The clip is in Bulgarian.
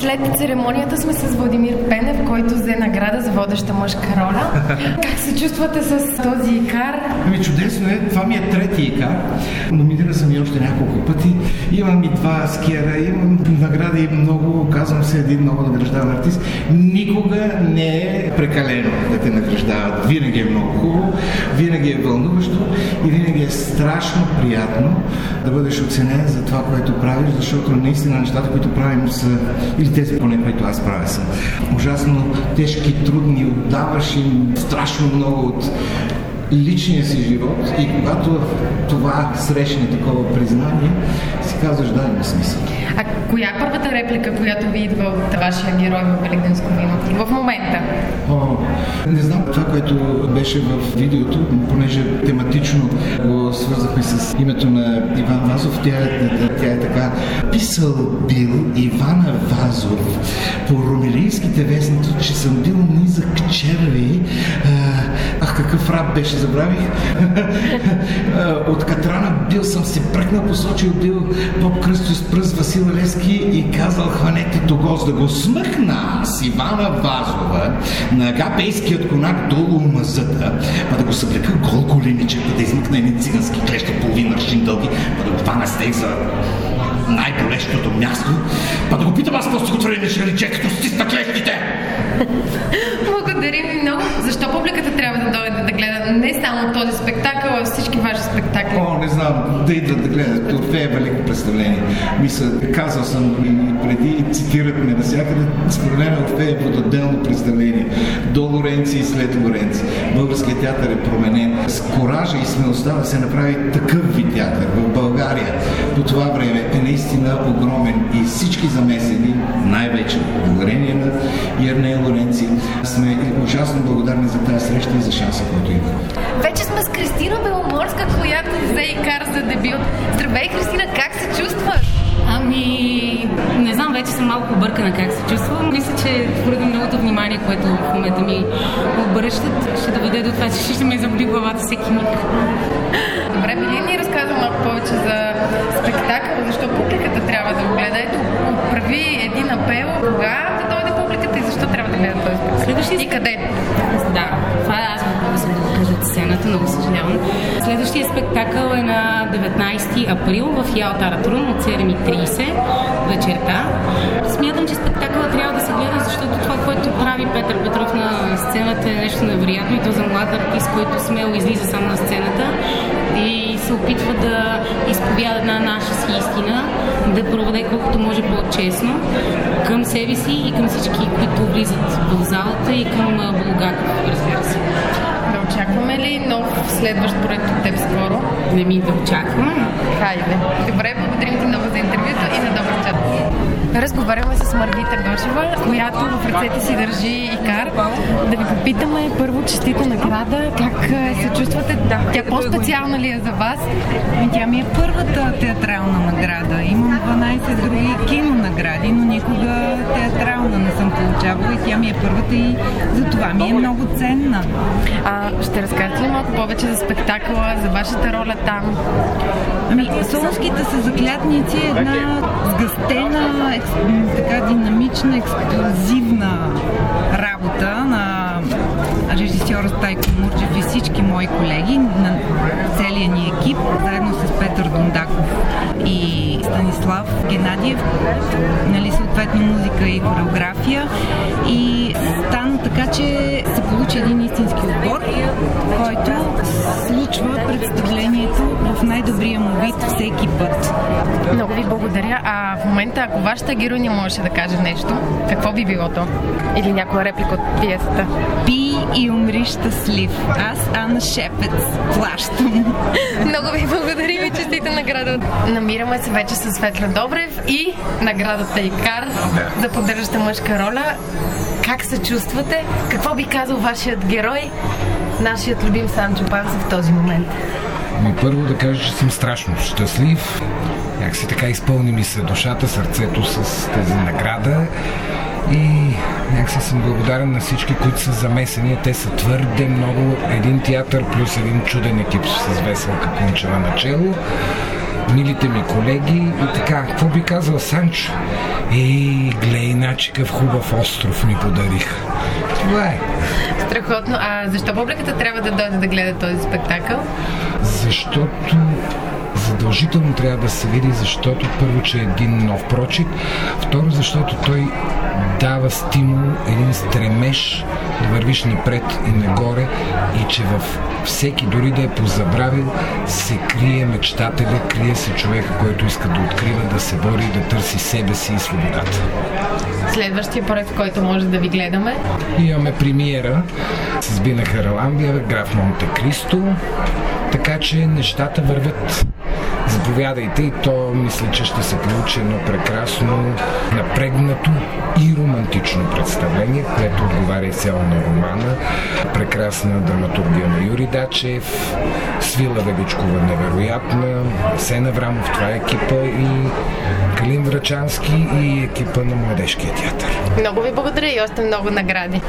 След церемонията сме с Владимир Пенев, който взе награда за водеща мъжка роля. Как се чувствате с този икар? Ами чудесно е, това ми е трети икар. Номинира съм и още няколко пъти. Имам и два скиера, имам награди много, казвам се един много награждаван артист. Никога не е прекалено да те награждават. Винаги е много хубаво, винаги е вълнуващо и винаги е страшно приятно да бъдеш оценен за това, което правиш, защото наистина нещата, които правим са, или тези поне, които аз правя са ужасно тежки, трудни, отдаваш им страшно много от личния си живот и когато това срещне такова признание, си казваш да, има смисъл. А коя е първата реплика, която ви идва от вашия герой в Великденско вино? В момента. О, не знам това, което беше в видеото, понеже тематично го свързахме с името на Иван Вазов. Тя, тя е така. Писал бил Ивана Вазов по румелийските вестници, че съм бил низък черви. Ах, какъв раб беше, забравих. От Катрана бил съм се пръкнал, посочил бил поп Кръсто с пръст Васил Лески и казал хванете того, за да го смъкна с Ивана Вазова на агапейският конак долу мазата, па да го съблека гол големиче, па да изникна едни цигански клеща половин аршин дълги, па да го хвана стег за най-болещото място, па да го питам аз какво стихотворение ще рече, като стисна клещите. Благодарим ви много. Защо публиката трябва да дойде да гледа не само този спектакъл, а всички ваши спектакли? О, не знам, да идват да гледат. Орфея е велико представление. Мисля, казал съм и преди, цитират ме навсякъде, според мен Орфея е отделно представление. До Лоренци и след Лоренци. Българският театър е променен. С коража и смелостта да се направи такъв вид театър в по това време е наистина огромен и всички замесени, най-вече благодарение на Ярнея Лоренци, сме ужасно благодарни за тази среща и за шанса, който има. Вече сме с Кристина Беломорска, която взе и кар за дебют. Здравей, Кристина, как се чувстваш? Ами, не знам, вече съм малко объркана как се чувствам. Мисля, че поради многото внимание, което в момента ми обръщат, ще доведе до това, че ще ме заболи главата всеки миг. Добре, би ли ни разказва малко повече за спектакъл, защо публиката трябва да го гледа? Ето, прави един апел, кога да дойде публиката и защо трябва да гледа този спектакъл? Следващия И къде? Да, това е аз сцената, много съжалявам. Следващия спектакъл е на 19 април в Ялтара Трун от 7.30 вечерта. Смятам, че спектакълът трябва да се гледа, защото това, което прави Петър Петров на сцената е нещо невероятно и то за млад артист, който смело излиза сам на сцената и се опитва да изповяда една наша си истина, да проведе колкото може по-честно към себе си и към всички, които влизат в залата и към Булгаков, разбира се. Очакваме ли нов следващ проект от теб скоро? Не ми да очаквам. Хайде. Добре, благодарим ти много за интервюто и на добър час. Разговаряме с Марвита Гошева, която в ръцете си държи икар. Да ви попитаме първо честита награда. Как е, се чувствате? Да, Тя по-специална ли е за вас? Тя ми е първата театрална награда. Имам 12 други кинонагради, но никога получавала и тя ми е първата и за това ми е много ценна. А, ще разкажете ли малко повече за спектакъла, за вашата роля там? Ами, Солонските са заклятници е една сгъстена, така динамична, експлозивна работа на режисьора Стайко Мурджев и всички мои колеги, на целия ни екип, заедно с Петър Дондаков и Станислав Геннадиев, нали, съответно музика и хореография. И стана така, че се получи един истински отбор, който случва представлението в най-добрия му вид всеки път. Много ви благодаря. А в момента, ако вашата героиня можеше да каже нещо, какво би било то? Или някоя реплика от пиесата? Пи и умри щастлив. Аз, Анна Шепец, плащам. Много ви благодарим и честите награда. Намираме се вече с Светла Добрев и наградата Икар за поддържаща мъжка роля. Как се чувствате? Какво би казал вашият герой, нашият любим Санчо Панса в този момент? Ами първо да кажа, че съм страшно щастлив. Як си така изпълни ми се душата, сърцето с тази награда. И някакси съм благодарен на всички, които са замесени. Те са твърде много. Един театър плюс един чуден екип с Веселка Кунчева начало. милите ми колеги и така. Какво би казал Санчо? Ей, глей, начикъв хубав остров ми подарих. Това е. Страхотно. А защо публиката трябва да дойде да гледа този спектакъл? Защото задължително трябва да се види, защото първо, че е един нов прочит, второ, защото той дава стимул, един стремеж да вървиш напред и нагоре и че в всеки, дори да е позабравил, се крие мечтателя, крие се човека, който иска да открива, да се бори, да търси себе си и свободата. Следващия проект, който може да ви гледаме? Имаме премиера с Бина Хараламбия, граф Монте Кристо, така че нещата вървят Заповядайте и то мисля, че ще се получи едно прекрасно, напрегнато и романтично представление, което отговаря и цяло на романа. Прекрасна драматургия на Юри Дачев, Свила Величкова невероятна, Сена Врамов, това е екипа и Калин Врачански и екипа на Младежкия театър. Много ви благодаря и още много награди.